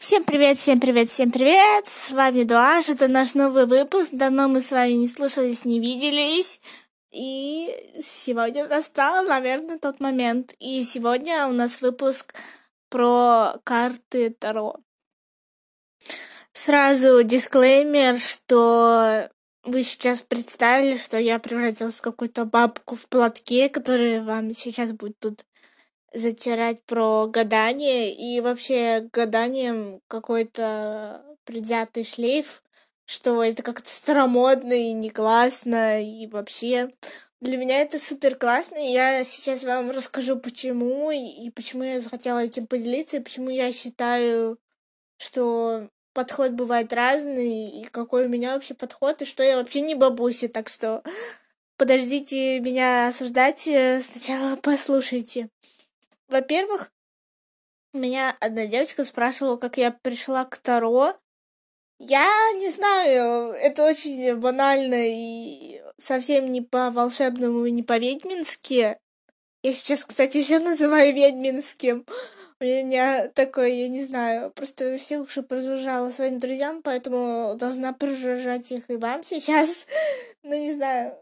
Всем привет, всем привет, всем привет! С вами Дуаш, это наш новый выпуск. Давно мы с вами не слушались, не виделись. И сегодня настал, наверное, тот момент. И сегодня у нас выпуск про карты Таро. Сразу дисклеймер, что вы сейчас представили, что я превратилась в какую-то бабку в платке, которая вам сейчас будет тут затирать про гадание и вообще гаданием какой-то предвзятый шлейф, что это как-то старомодно и не классно, и вообще для меня это супер классно, и я сейчас вам расскажу, почему, и почему я захотела этим поделиться, и почему я считаю, что подход бывает разный, и какой у меня вообще подход, и что я вообще не бабуся, так что подождите меня осуждать, э, сначала послушайте. Во-первых, меня одна девочка спрашивала, как я пришла к Таро. Я не знаю, это очень банально и совсем не по-волшебному и не по-ведьмински. Я сейчас, кстати, все называю ведьминским. У меня такое, я не знаю, просто все уши прожужжала своим друзьям, поэтому должна прожужжать их и вам сейчас. Ну, не знаю.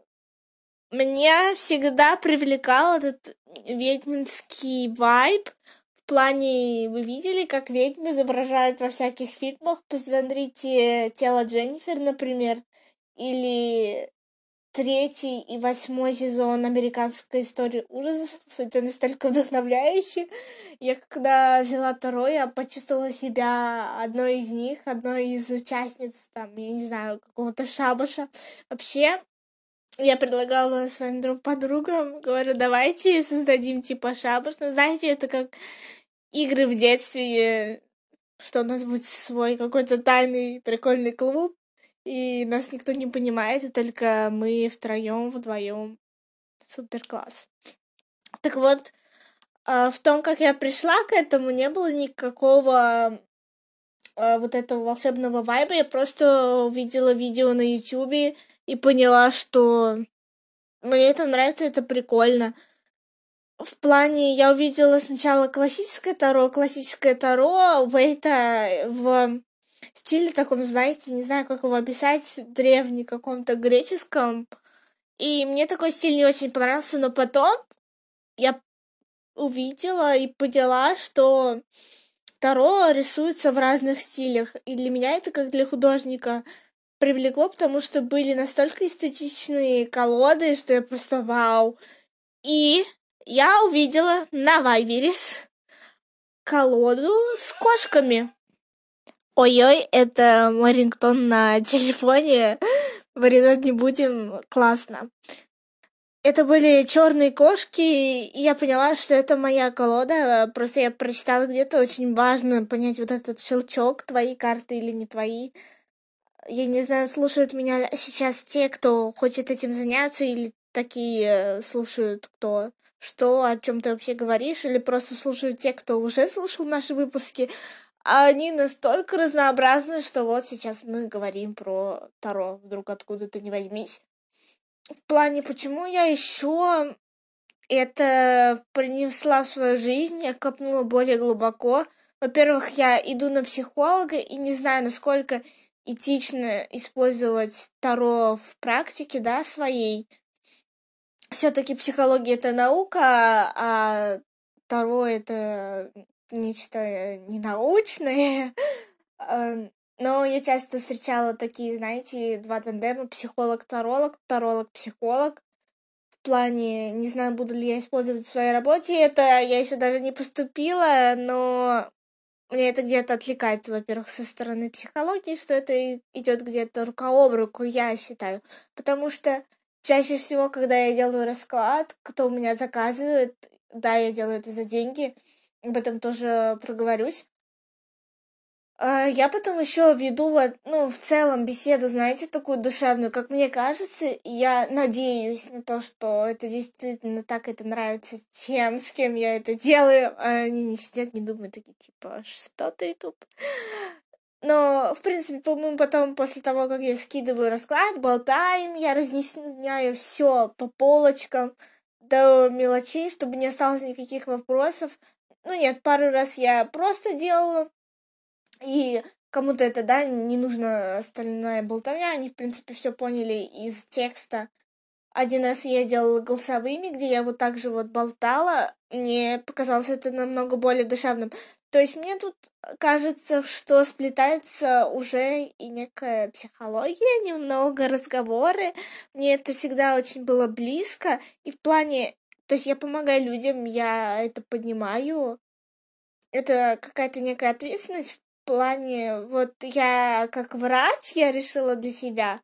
Меня всегда привлекал этот ведьминский вайб. В плане, вы видели, как ведьмы изображают во всяких фильмах? Посмотрите «Тело Дженнифер», например, или третий и восьмой сезон американской истории ужасов. Это настолько вдохновляюще. Я когда взяла второй, я почувствовала себя одной из них, одной из участниц, там, я не знаю, какого-то шабаша. Вообще, я предлагала своим друг подругам, говорю, давайте создадим типа шабаш. Но знаете, это как игры в детстве, что у нас будет свой какой-то тайный прикольный клуб, и нас никто не понимает, и только мы втроем, вдвоем. Супер класс. Так вот, а, в том, как я пришла к этому, не было никакого а, вот этого волшебного вайба. Я просто увидела видео на Ютубе и поняла, что мне это нравится, это прикольно. В плане, я увидела сначала классическое Таро, классическое Таро, это в стиле таком, знаете, не знаю, как его описать, древний каком-то греческом. И мне такой стиль не очень понравился, но потом я увидела и поняла, что Таро рисуется в разных стилях. И для меня это, как для художника, привлекло, потому что были настолько эстетичные колоды, что я просто вау. И я увидела на Вайберис колоду с кошками. Ой-ой, это мой рингтон на телефоне. Вырезать не будем. Классно. Это были черные кошки, и я поняла, что это моя колода. Просто я прочитала где-то, очень важно понять вот этот щелчок, твои карты или не твои я не знаю, слушают меня сейчас те, кто хочет этим заняться, или такие э, слушают, кто что, о чем ты вообще говоришь, или просто слушают те, кто уже слушал наши выпуски. Они настолько разнообразны, что вот сейчас мы говорим про Таро, вдруг откуда-то не возьмись. В плане, почему я еще это принесла в свою жизнь, я копнула более глубоко. Во-первых, я иду на психолога и не знаю, насколько этично использовать Таро в практике, да, своей. Все-таки психология это наука, а Таро это нечто ненаучное. Но я часто встречала такие, знаете, два тандема, психолог-таролог, таролог-психолог. В плане, не знаю, буду ли я использовать в своей работе это, я еще даже не поступила, но мне это где-то отвлекается, во-первых, со стороны психологии, что это идет где-то рука об руку, я считаю. Потому что чаще всего, когда я делаю расклад, кто у меня заказывает, да, я делаю это за деньги, об этом тоже проговорюсь. А, я потом еще веду вот, ну, в целом беседу, знаете, такую душевную, как мне кажется, я надеюсь на то, что это действительно так это нравится тем, с кем я это делаю. А они не сидят, не думают такие, типа, что ты тут? Но, в принципе, по-моему, потом, после того, как я скидываю расклад, болтаем, я разъясняю все по полочкам до мелочей, чтобы не осталось никаких вопросов. Ну нет, пару раз я просто делала И кому-то это, да, не нужно остальная болтовня, они, в принципе, все поняли из текста. Один раз я делала голосовыми, где я вот так же вот болтала, мне показалось это намного более душевным. То есть мне тут кажется, что сплетается уже и некая психология, немного разговоры. Мне это всегда очень было близко. И в плане... То есть я помогаю людям, я это понимаю. Это какая-то некая ответственность плане... Вот я как врач, я решила для себя.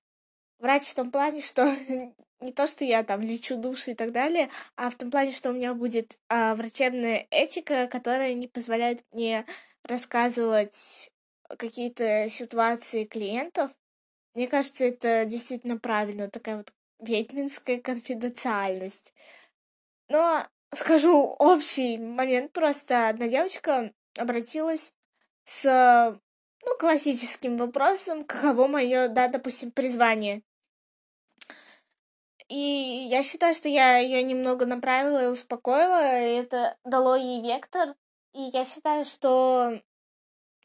Врач в том плане, что не то, что я там лечу души и так далее, а в том плане, что у меня будет а, врачебная этика, которая не позволяет мне рассказывать какие-то ситуации клиентов. Мне кажется, это действительно правильно, такая вот ведьминская конфиденциальность. Но скажу общий момент, просто одна девочка обратилась с ну, классическим вопросом, каково мое, да, допустим, призвание. И я считаю, что я ее немного направила и успокоила, и это дало ей вектор. И я считаю, что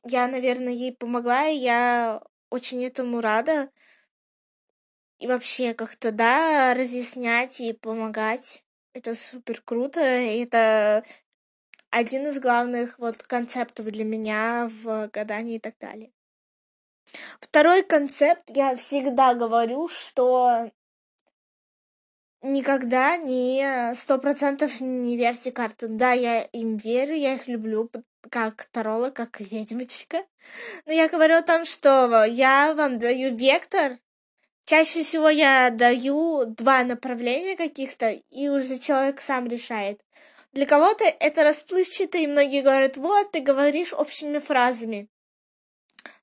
я, наверное, ей помогла, и я очень этому рада. И вообще как-то, да, разъяснять и помогать. Это супер круто. И это один из главных вот концептов для меня в гадании и так далее. Второй концепт, я всегда говорю, что никогда не сто процентов не верьте картам. Да, я им верю, я их люблю, как таролог, как ведьмочка. Но я говорю о том, что я вам даю вектор. Чаще всего я даю два направления каких-то, и уже человек сам решает. Для кого-то это расплывчато, и многие говорят, вот, ты говоришь общими фразами.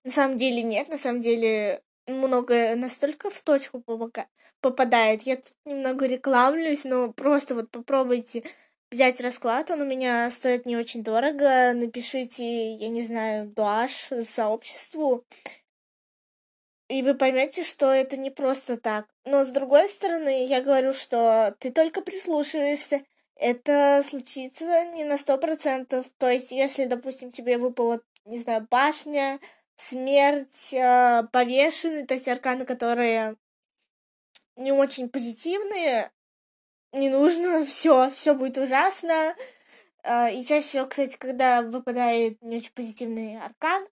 На самом деле нет, на самом деле много настолько в точку попадает. Я тут немного рекламлюсь, но просто вот попробуйте взять расклад, он у меня стоит не очень дорого. Напишите, я не знаю, дуаш сообществу. И вы поймете, что это не просто так. Но с другой стороны, я говорю, что ты только прислушиваешься. Это случится не на сто процентов. То есть, если, допустим, тебе выпала, не знаю, башня, смерть, э, повешенный, то есть арканы, которые не очень позитивные, не нужно, все, все будет ужасно. Э, и чаще всего, кстати, когда выпадает не очень позитивный аркан,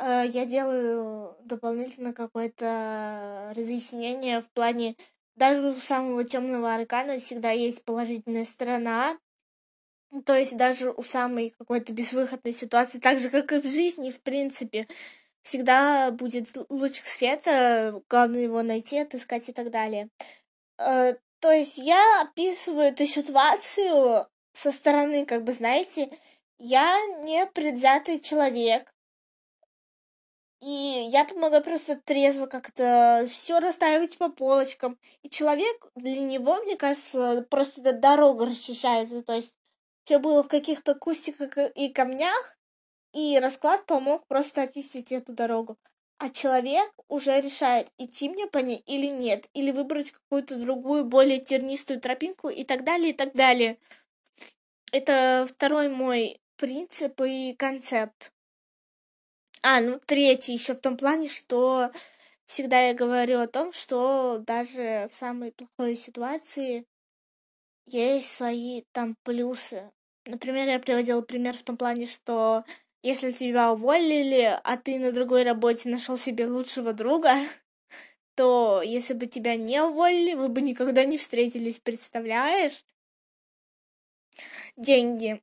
э, я делаю дополнительно какое-то разъяснение в плане даже у самого темного аркана всегда есть положительная сторона, то есть даже у самой какой-то безвыходной ситуации, так же, как и в жизни, в принципе, всегда будет лучик света, главное его найти, отыскать и так далее. Э, то есть я описываю эту ситуацию со стороны, как бы, знаете, я не предвзятый человек, и я помогаю просто трезво как-то все расставить по полочкам. И человек, для него, мне кажется, просто дорога расчищается. То есть все было в каких-то кустиках и камнях, и расклад помог просто очистить эту дорогу. А человек уже решает, идти мне по ней или нет, или выбрать какую-то другую, более тернистую тропинку и так далее, и так далее. Это второй мой принцип и концепт. А, ну третий еще в том плане, что всегда я говорю о том, что даже в самой плохой ситуации есть свои там плюсы. Например, я приводила пример в том плане, что если тебя уволили, а ты на другой работе нашел себе лучшего друга, то если бы тебя не уволили, вы бы никогда не встретились, представляешь? Деньги.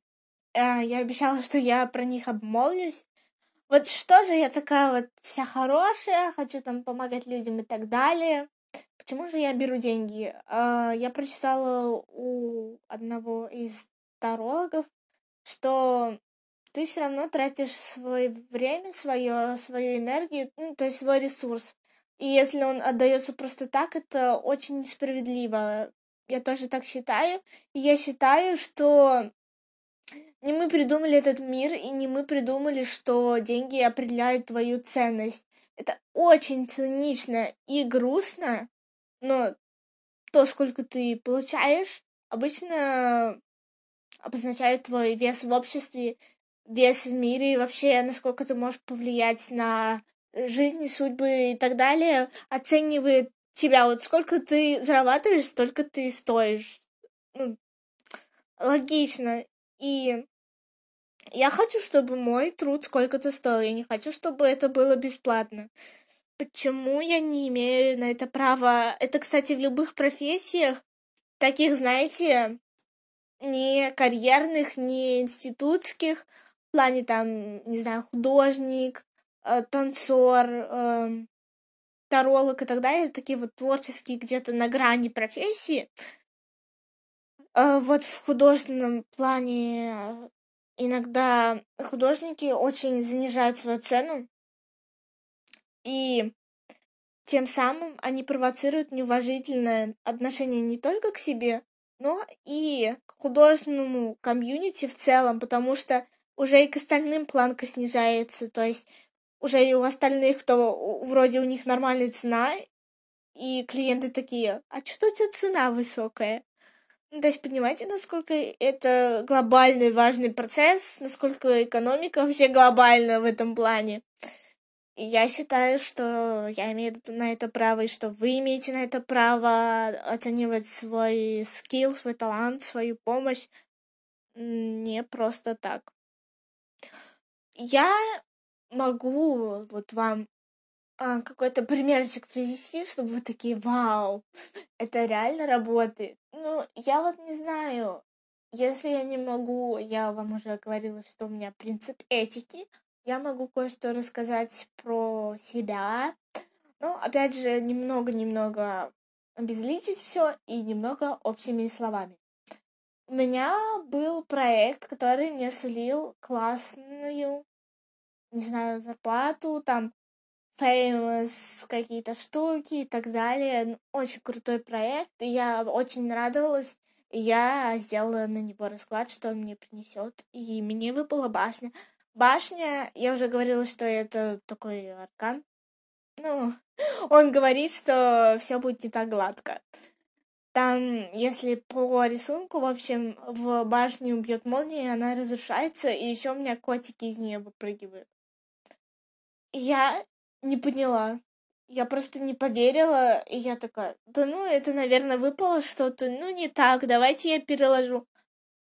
А, я обещала, что я про них обмолвлюсь. Вот что же я такая вот вся хорошая, хочу там помогать людям и так далее. Почему же я беру деньги? А, я прочитала у одного из тарологов, что ты все равно тратишь свое время, свое, свою энергию, ну, то есть свой ресурс. И если он отдается просто так, это очень несправедливо. Я тоже так считаю. И я считаю, что не мы придумали этот мир, и не мы придумали, что деньги определяют твою ценность. Это очень цинично и грустно, но то, сколько ты получаешь, обычно обозначает твой вес в обществе, вес в мире и вообще, насколько ты можешь повлиять на жизнь, судьбы и так далее, оценивает тебя. Вот сколько ты зарабатываешь, столько ты стоишь. Ну, логично. И я хочу, чтобы мой труд сколько-то стоил. Я не хочу, чтобы это было бесплатно. Почему я не имею на это права? Это, кстати, в любых профессиях, таких, знаете, не карьерных, не институтских, в плане там, не знаю, художник, э, танцор, э, таролог и так далее, такие вот творческие где-то на грани профессии. Э, вот в художественном плане иногда художники очень занижают свою цену, и тем самым они провоцируют неуважительное отношение не только к себе, но и к художественному комьюнити в целом, потому что уже и к остальным планка снижается, то есть уже и у остальных, кто вроде у них нормальная цена, и клиенты такие, а что у тебя цена высокая? Ну, то есть понимаете, насколько это глобальный важный процесс, насколько экономика вообще глобальна в этом плане. Я считаю, что я имею на это право, и что вы имеете на это право оценивать свой скилл, свой талант, свою помощь не просто так. Я могу вот вам а, какой-то примерчик привести, чтобы вы такие, вау, это реально работает. Ну, я вот не знаю, если я не могу, я вам уже говорила, что у меня принцип этики, я могу кое-что рассказать про себя. Ну, опять же, немного-немного обезличить все и немного общими словами. У меня был проект, который мне сулил классную не знаю, зарплату, там, famous какие-то штуки и так далее. Ну, очень крутой проект, и я очень радовалась. И я сделала на него расклад, что он мне принесет, и мне выпала башня. Башня, я уже говорила, что это такой аркан. Ну, он говорит, что все будет не так гладко. Там, если по рисунку, в общем, в башню бьет молния, она разрушается, и еще у меня котики из нее выпрыгивают. Я не поняла. Я просто не поверила, и я такая, да ну, это, наверное, выпало что-то, ну, не так, давайте я переложу.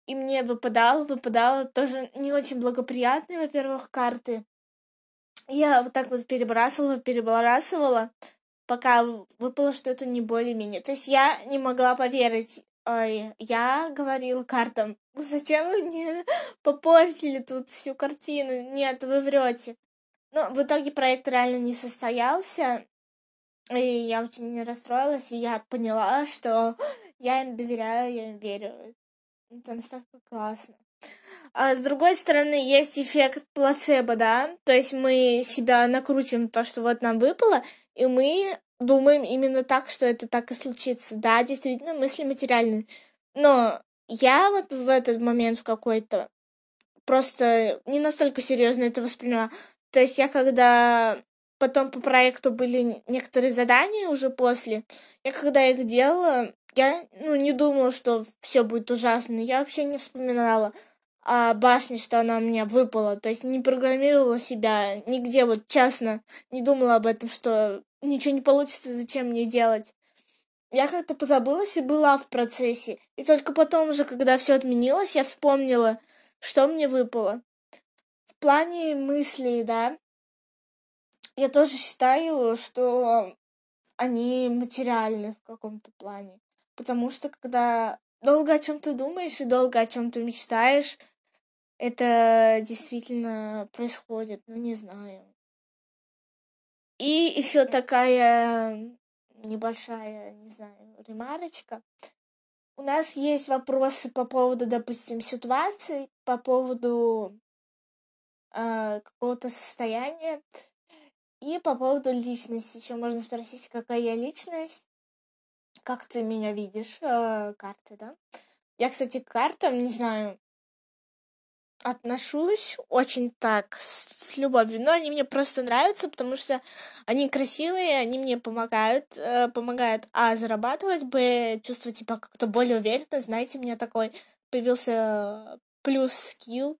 И мне выпадало, выпадало тоже не очень благоприятные, во-первых, карты. Я вот так вот перебрасывала, перебрасывала, пока выпало что-то не более-менее. То есть я не могла поверить. Ой, я говорила картам, зачем вы мне попортили тут всю картину? Нет, вы врете. Ну, в итоге проект реально не состоялся, и я очень расстроилась, и я поняла, что я им доверяю, я им верю. Это настолько классно. А с другой стороны, есть эффект плацебо, да? То есть мы себя накрутим то, что вот нам выпало, и мы думаем именно так, что это так и случится. Да, действительно, мысли материальны. Но я вот в этот момент в какой-то просто не настолько серьезно это восприняла. То есть я когда потом по проекту были некоторые задания уже после, я когда их делала, я ну, не думала, что все будет ужасно. Я вообще не вспоминала о башне, что она меня выпала. То есть не программировала себя нигде, вот честно, не думала об этом, что ничего не получится, зачем мне делать. Я как-то позабылась и была в процессе. И только потом уже, когда все отменилось, я вспомнила, что мне выпало плане мыслей, да, я тоже считаю, что они материальны в каком-то плане. Потому что когда долго о чем-то думаешь и долго о чем-то мечтаешь, это действительно происходит, ну не знаю. И еще такая небольшая, не знаю, ремарочка. У нас есть вопросы по поводу, допустим, ситуации, по поводу э, какого-то состояния. И по поводу личности еще можно спросить, какая я личность, как ты меня видишь, э, карты, да? Я, кстати, к картам, не знаю, отношусь очень так, с, любовью, но они мне просто нравятся, потому что они красивые, они мне помогают, э, помогают, а, зарабатывать, б, чувствовать себя как-то более уверенно, знаете, у меня такой появился плюс скилл,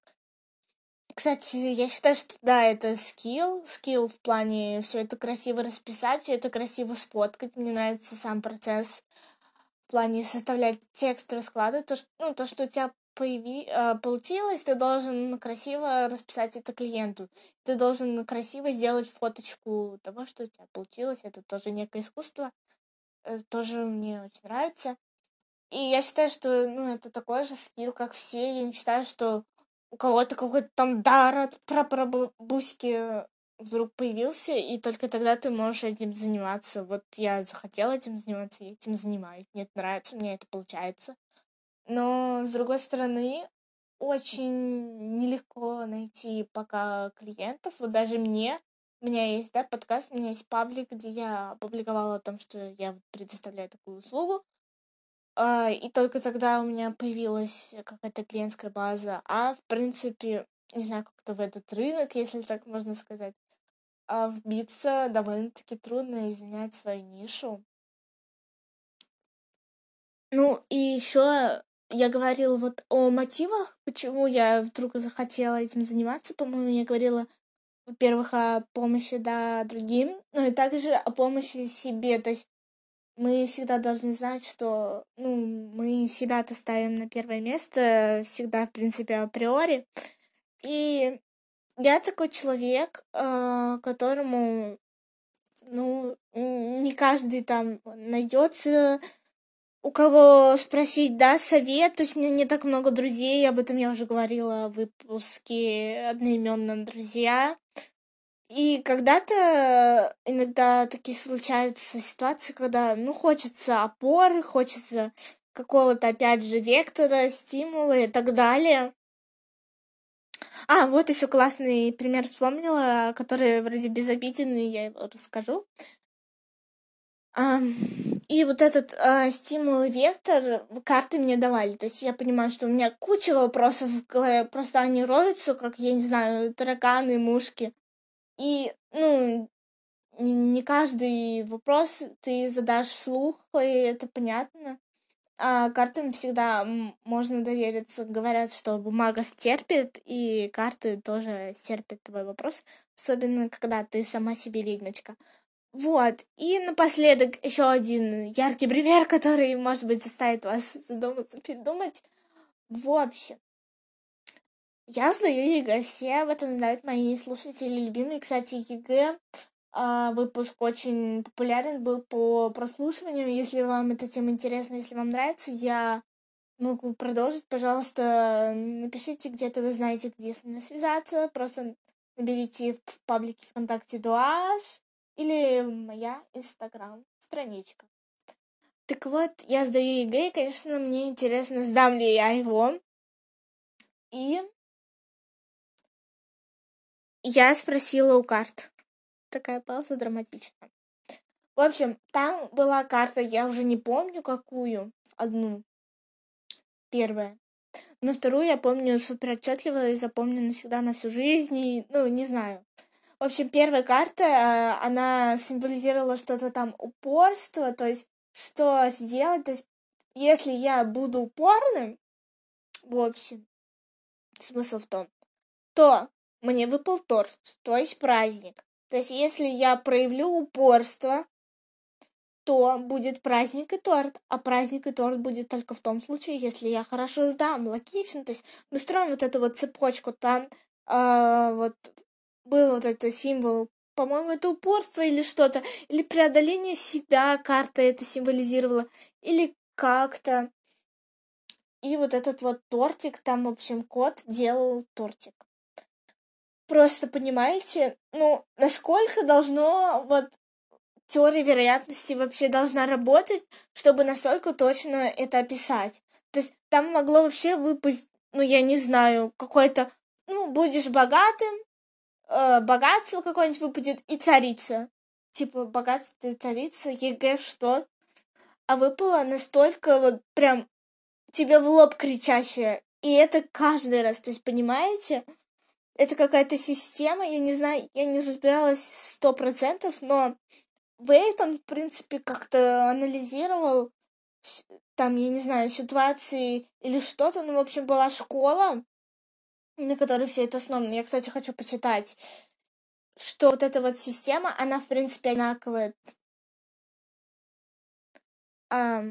Кстати, я считаю, что да, это скилл, скилл в плане все это красиво расписать, все это красиво сфоткать. Мне нравится сам процесс в плане составлять текст, раскладывать. То, что, ну, то, что у тебя появи, э, получилось, ты должен красиво расписать это клиенту. Ты должен красиво сделать фоточку того, что у тебя получилось. Это тоже некое искусство. Э, тоже мне очень нравится. И я считаю, что ну, это такой же скилл, как все. Я не считаю, что у кого-то какой-то там дар от прапрабабуськи вдруг появился, и только тогда ты можешь этим заниматься. Вот я захотела этим заниматься, я этим занимаюсь. Мне это нравится, мне это получается. Но, с другой стороны, очень нелегко найти пока клиентов. Вот даже мне, у меня есть, да, подкаст, у меня есть паблик, где я опубликовала о том, что я предоставляю такую услугу. А, и только тогда у меня появилась какая-то клиентская база. А, в принципе, не знаю, как-то в этот рынок, если так можно сказать, а вбиться довольно-таки трудно и занять свою нишу. Ну, и еще я говорила вот о мотивах, почему я вдруг захотела этим заниматься. По-моему, я говорила, во-первых, о помощи, да, другим, ну и также о помощи себе. То есть мы всегда должны знать, что ну, мы себя-то ставим на первое место всегда, в принципе, априори. И я такой человек, э, которому, ну, не каждый там найдется, у кого спросить, да, совет. То есть у меня не так много друзей, об этом я уже говорила в выпуске одноименном друзья. И когда-то иногда такие случаются ситуации, когда, ну, хочется опоры, хочется какого-то, опять же, вектора, стимула и так далее. А, вот еще классный пример вспомнила, который вроде безобидный, я его расскажу. И вот этот э, стимул и вектор карты мне давали. То есть я понимаю, что у меня куча вопросов в голове, просто они роются, как, я не знаю, тараканы, мушки. И, ну, не каждый вопрос ты задашь вслух, и это понятно. А картам всегда можно довериться. Говорят, что бумага стерпит, и карты тоже стерпят твой вопрос. Особенно, когда ты сама себе ведьмочка. Вот. И напоследок еще один яркий пример, который, может быть, заставит вас задуматься, передумать. В общем, я сдаю ЕГЭ, все об этом знают мои слушатели любимые. Кстати, ЕГЭ а, выпуск очень популярен был по прослушиванию. Если вам эта тема интересна, если вам нравится, я могу продолжить. Пожалуйста, напишите где-то, вы знаете, где с мной связаться. Просто наберите в паблике ВКонтакте Дуаш или моя Инстаграм страничка. Так вот, я сдаю ЕГЭ, и, конечно, мне интересно, сдам ли я его. И я спросила у карт. Такая пауза драматичная. В общем, там была карта, я уже не помню какую, одну. Первая. Но вторую я помню супер отчетливо и запомню навсегда на всю жизнь. И, ну, не знаю. В общем, первая карта, э, она символизировала что-то там упорство, то есть что сделать, то есть если я буду упорным, в общем, смысл в том, то мне выпал торт, то есть праздник. То есть, если я проявлю упорство, то будет праздник и торт, а праздник и торт будет только в том случае, если я хорошо сдам, логично. То есть мы строим вот эту вот цепочку, там э, вот был вот этот символ, по-моему, это упорство или что-то, или преодоление себя карта это символизировала, или как-то. И вот этот вот тортик, там, в общем, кот делал тортик. Просто понимаете, ну, насколько должно вот теория вероятности вообще должна работать, чтобы настолько точно это описать. То есть там могло вообще выпасть, ну, я не знаю, какой-то, ну, будешь богатым, э, богатство какое-нибудь выпадет и царица. Типа, богатство и царица, ЕГЭ, что? А выпало настолько вот прям тебе в лоб кричащее. И это каждый раз, то есть, понимаете? Это какая-то система, я не знаю, я не разбиралась сто процентов, но Вейт он, в принципе, как-то анализировал там, я не знаю, ситуации или что-то, ну, в общем, была школа, на которой все это основано. Я, кстати, хочу почитать, что вот эта вот система, она, в принципе, одинаковая. А,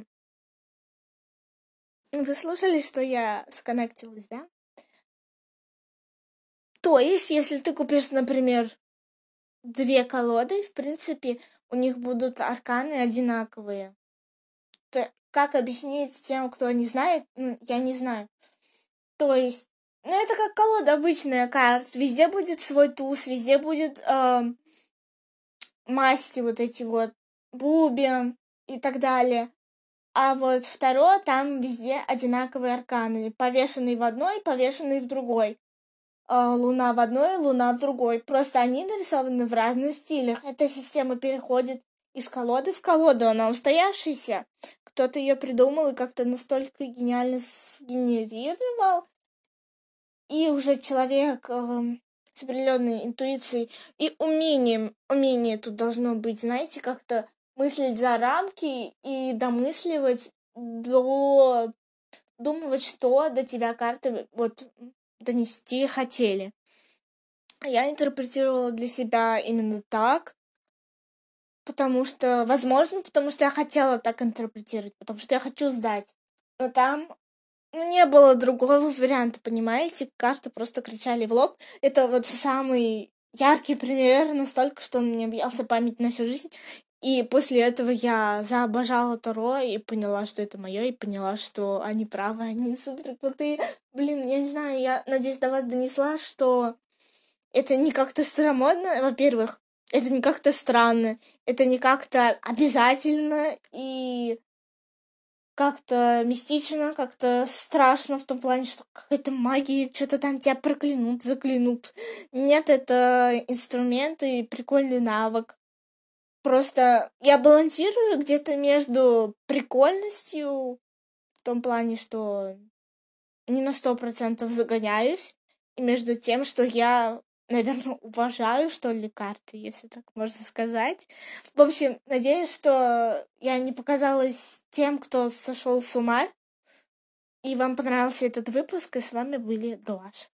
вы слушали, что я сконнектилась, да? То есть, если ты купишь, например, две колоды, в принципе, у них будут арканы одинаковые. То, как объяснить тем, кто не знает, ну, я не знаю. То есть, ну, это как колода обычная карт. Везде будет свой туз, везде будет э, масти вот эти вот, бубен и так далее. А вот второе, там везде одинаковые арканы. Повешенный в одной, повешенный в другой. Э, луна в одной, луна в другой. Просто они нарисованы в разных стилях. Эта система переходит из колоды в колоду. Она устоявшаяся. Кто-то ее придумал и как-то настолько гениально сгенерировал. И уже человек э, с определенной интуицией и умением, умение тут должно быть, знаете, как-то мыслить за рамки и домысливать до думать, что до тебя карты вот донести хотели. Я интерпретировала для себя именно так, потому что, возможно, потому что я хотела так интерпретировать, потому что я хочу сдать. Но там не было другого варианта, понимаете? Карты просто кричали в лоб. Это вот самый яркий пример, настолько, что он мне объелся память на всю жизнь. И после этого я заобожала Таро и поняла, что это мое, и поняла, что они правы, они супер крутые. Блин, я не знаю, я надеюсь, до вас донесла, что это не как-то старомодно, во-первых, это не как-то странно, это не как-то обязательно и как-то мистично, как-то страшно в том плане, что какая-то магия, что-то там тебя проклянут, заклянут. Нет, это инструменты и прикольный навык. Просто я балансирую где-то между прикольностью, в том плане, что не на сто процентов загоняюсь, и между тем, что я, наверное, уважаю, что ли, карты, если так можно сказать. В общем, надеюсь, что я не показалась тем, кто сошел с ума, и вам понравился этот выпуск, и с вами были Дуаш.